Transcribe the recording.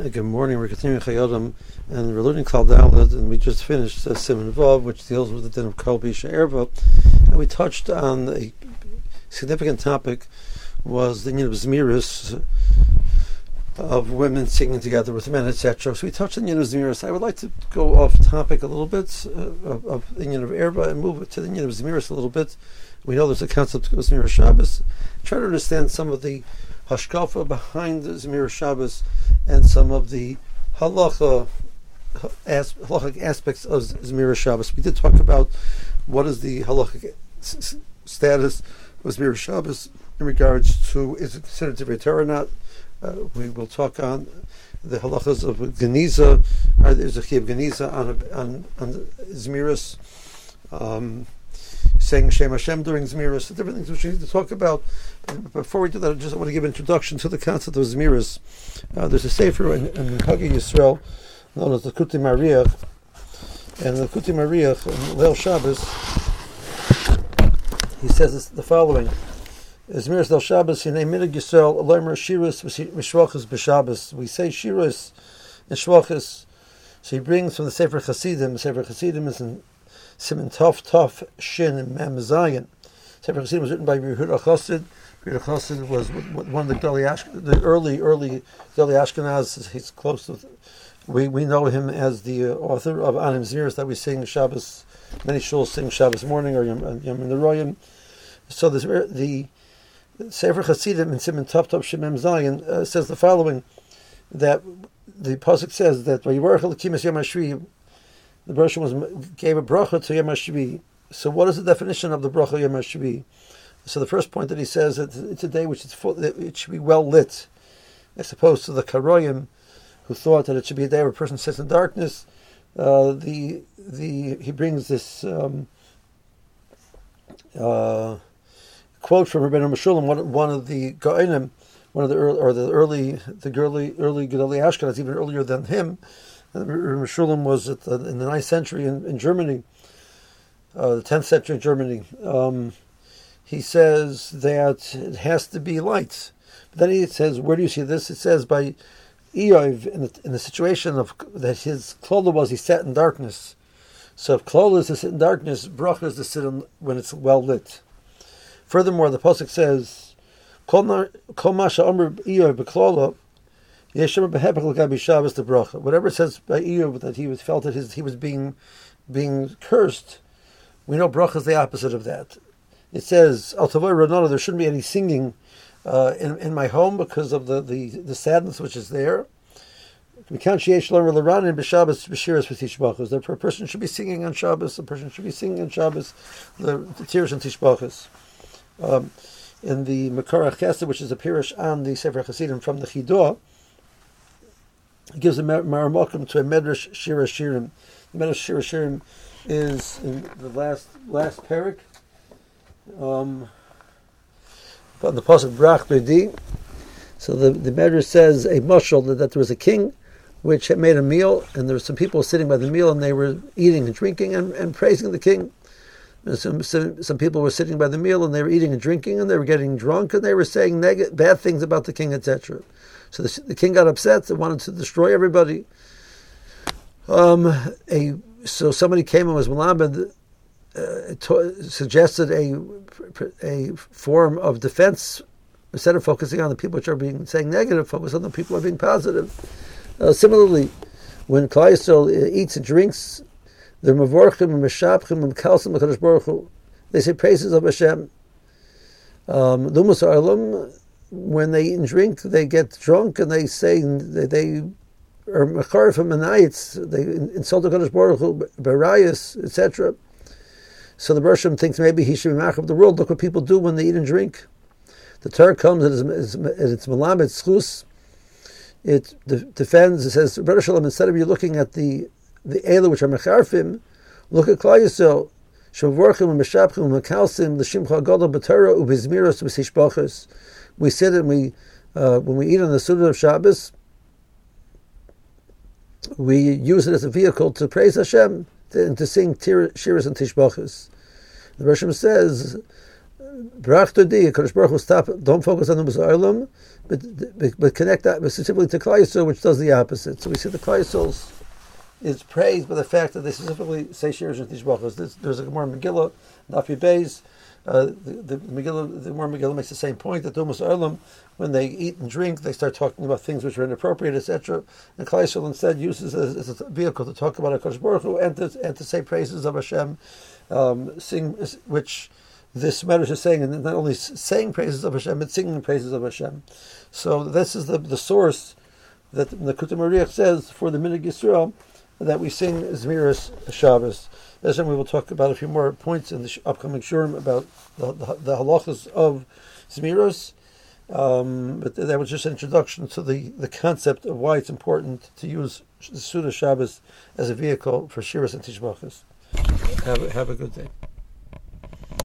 Uh, good morning. We're continuing Chayodim, and we're learning Klal Dalet, and we just finished uh, Siman Vav, which deals with the din of Kol Bisha Erva, and we touched on a significant topic was the din of Zmiris, of women singing together with men, etc. So we touched on the of Zmiris. I would like to go off topic a little bit uh, of, of the Yin of Erva and move to the Yin of Zmiris a little bit. We know there's a concept of Zmiris Shabbos. Try to understand some of the hashkafa behind the Zemir Shabbos and some of the halacha as, halachic aspects of Zemir Shabbos. We did talk about what is the halachic s- status of Zemir Shabbos in regards to is it considered to be a Torah or not. Uh, we will talk on the halachas of Geniza. Are there a chiyuv Geniza on on on Zmiris? Um, saying Shem Hashem during Zmiris, the different things which we need to talk about. Before we do that, I just want to give an introduction to the concept of Zmiris. Uh, there's a sefer in, in Hagi Yisrael known as the Kuti Mariach, and the Kuti Mariach in Leil Shabbos, he says the following. Zmiris Leil Shabbos, Yinei Minig Yisrael, Aloymer Shiras, Mishwachas B'Shabbos. We say Shiras and Shwachas, so he brings from the Sefer Chasidim, the Sefer Chasidim is in Simon Tov Tov Shin Mem Zion. Sefer Chassidim was written by Yehuda Chassid. Yehuda Chassid was one of the Ash- the early early Gdali Ashkenaz. He's close to. We we know him as the uh, author of Anim Zmiris that we sing Shabbos. Many shuls sing Shabbos morning or Yom, Yom Royim. So this, the Sefer Chassidim in Simon Tov Tov Shin Mem Zion uh, says the following that the pasuk says that Yom Hashvi the Bershom was gave a bracha to Yom HaShvi. So what is the definition of the bracha Yom HaShvi? So the first point that he says that it's a day which is full, it should be well lit, as opposed to the Karoyim, who thought that it should be a day where a person sits in darkness. Uh, the the he brings this um, uh, quote from Rabbi Meshulam, one, one of the Gaonim, one of the early, or the early the early early Gedali Ashkenaz, even earlier than him. Meshulam was the, in the 9th century in, in Germany, uh, the 10th century in Germany. Um, he says that it has to be light. But then he says, where do you see this? It says by Iyov in the, in the situation of that his klola was he sat in darkness. So if klola is to sit in darkness, bracha is to sit in, when it's well lit. Furthermore, the pasuk says. Whatever it says by Iyov that he was felt that his, he was being being cursed, we know bracha is the opposite of that. It says al Ranana, there shouldn't be any singing uh, in, in my home because of the, the, the sadness which is there. The person should be singing on Shabbos. The person should be singing on Shabbos. The, the tears and tishbachas. Um, in the Mekor Chesed, which is a pirish on the Sefer Hasidim from the Chidah, gives a maramakim to a medrash shira shirim. The medrash shira shirim is in the last last parak. Um, on the pasuk brach dodi. So the the medrash says a mushal that, that there was a king which had made a meal, and there were some people sitting by the meal, and they were eating and drinking and, and praising the king. Some, some, some people were sitting by the meal, and they were eating and drinking, and they were getting drunk, and they were saying neg- bad things about the king, etc. So the, the, king got upset and wanted to destroy everybody. Um, a so somebody came and was malabed, uh, to, suggested a a form of defense instead of focusing on the people which are being saying negative, focus on the people who are being positive. Uh, similarly, when Klal eats and drinks, the mavorchim and meshapchim and kalsim l'kadosh baruch Hu. they say praises of Hashem. Um, Lumus when they eat and drink, they get drunk and they say they, they are mechar from the nights. They insult the Kadosh Baruch Hu, Barayas, etc. So the Bershom thinks maybe he should be of the world. Look what people do when they eat and drink. The Torah comes and it's, it's malamed schus. It defends. It says, Shalom, instead of you looking at the the ela which are mecharfim, look at Klal Yisrael. Shavorchim and Meshapchim and Mekalsim, the Shimcha Gadol B'Torah Ubizmiros B'Sishbachas we sit and we, uh, when we eat on the Suda of Shabbos, we use it as a vehicle to praise Hashem and to sing shiras and tishbachas. The Rishon says, Brach dodi, Kodesh Baruch Hu, stop, don't focus on the but, but, but connect that specifically to Klai which does the opposite. So we see the Klai is praised by the fact that they specifically say Shirish and Tishbachas. There's, there's a Gemara Megillah, Nafi Beis, uh, the, the Megillah, the Gemara Megillah makes the same point that Dumas Erlam, when they eat and drink, they start talking about things which are inappropriate, etc. And Klai instead uses as, as, a vehicle to talk about Hakadosh Baruch Hu and to, and to say praises of Hashem, um, sing which this Medrash is saying, and not only saying praises of Hashem, but singing praises of Hashem. So this is the, the source that the Kutam says for the Minig Yisrael that we sing Zmiris Shabbos. As we will talk about a few more points in the upcoming shurim about the, the, the halachas of Zmiros. Um, but that was just an introduction to the, the concept of why it's important to use the Suda Shabbos as a vehicle for Shiras and Tishbachas. Have, have a good day.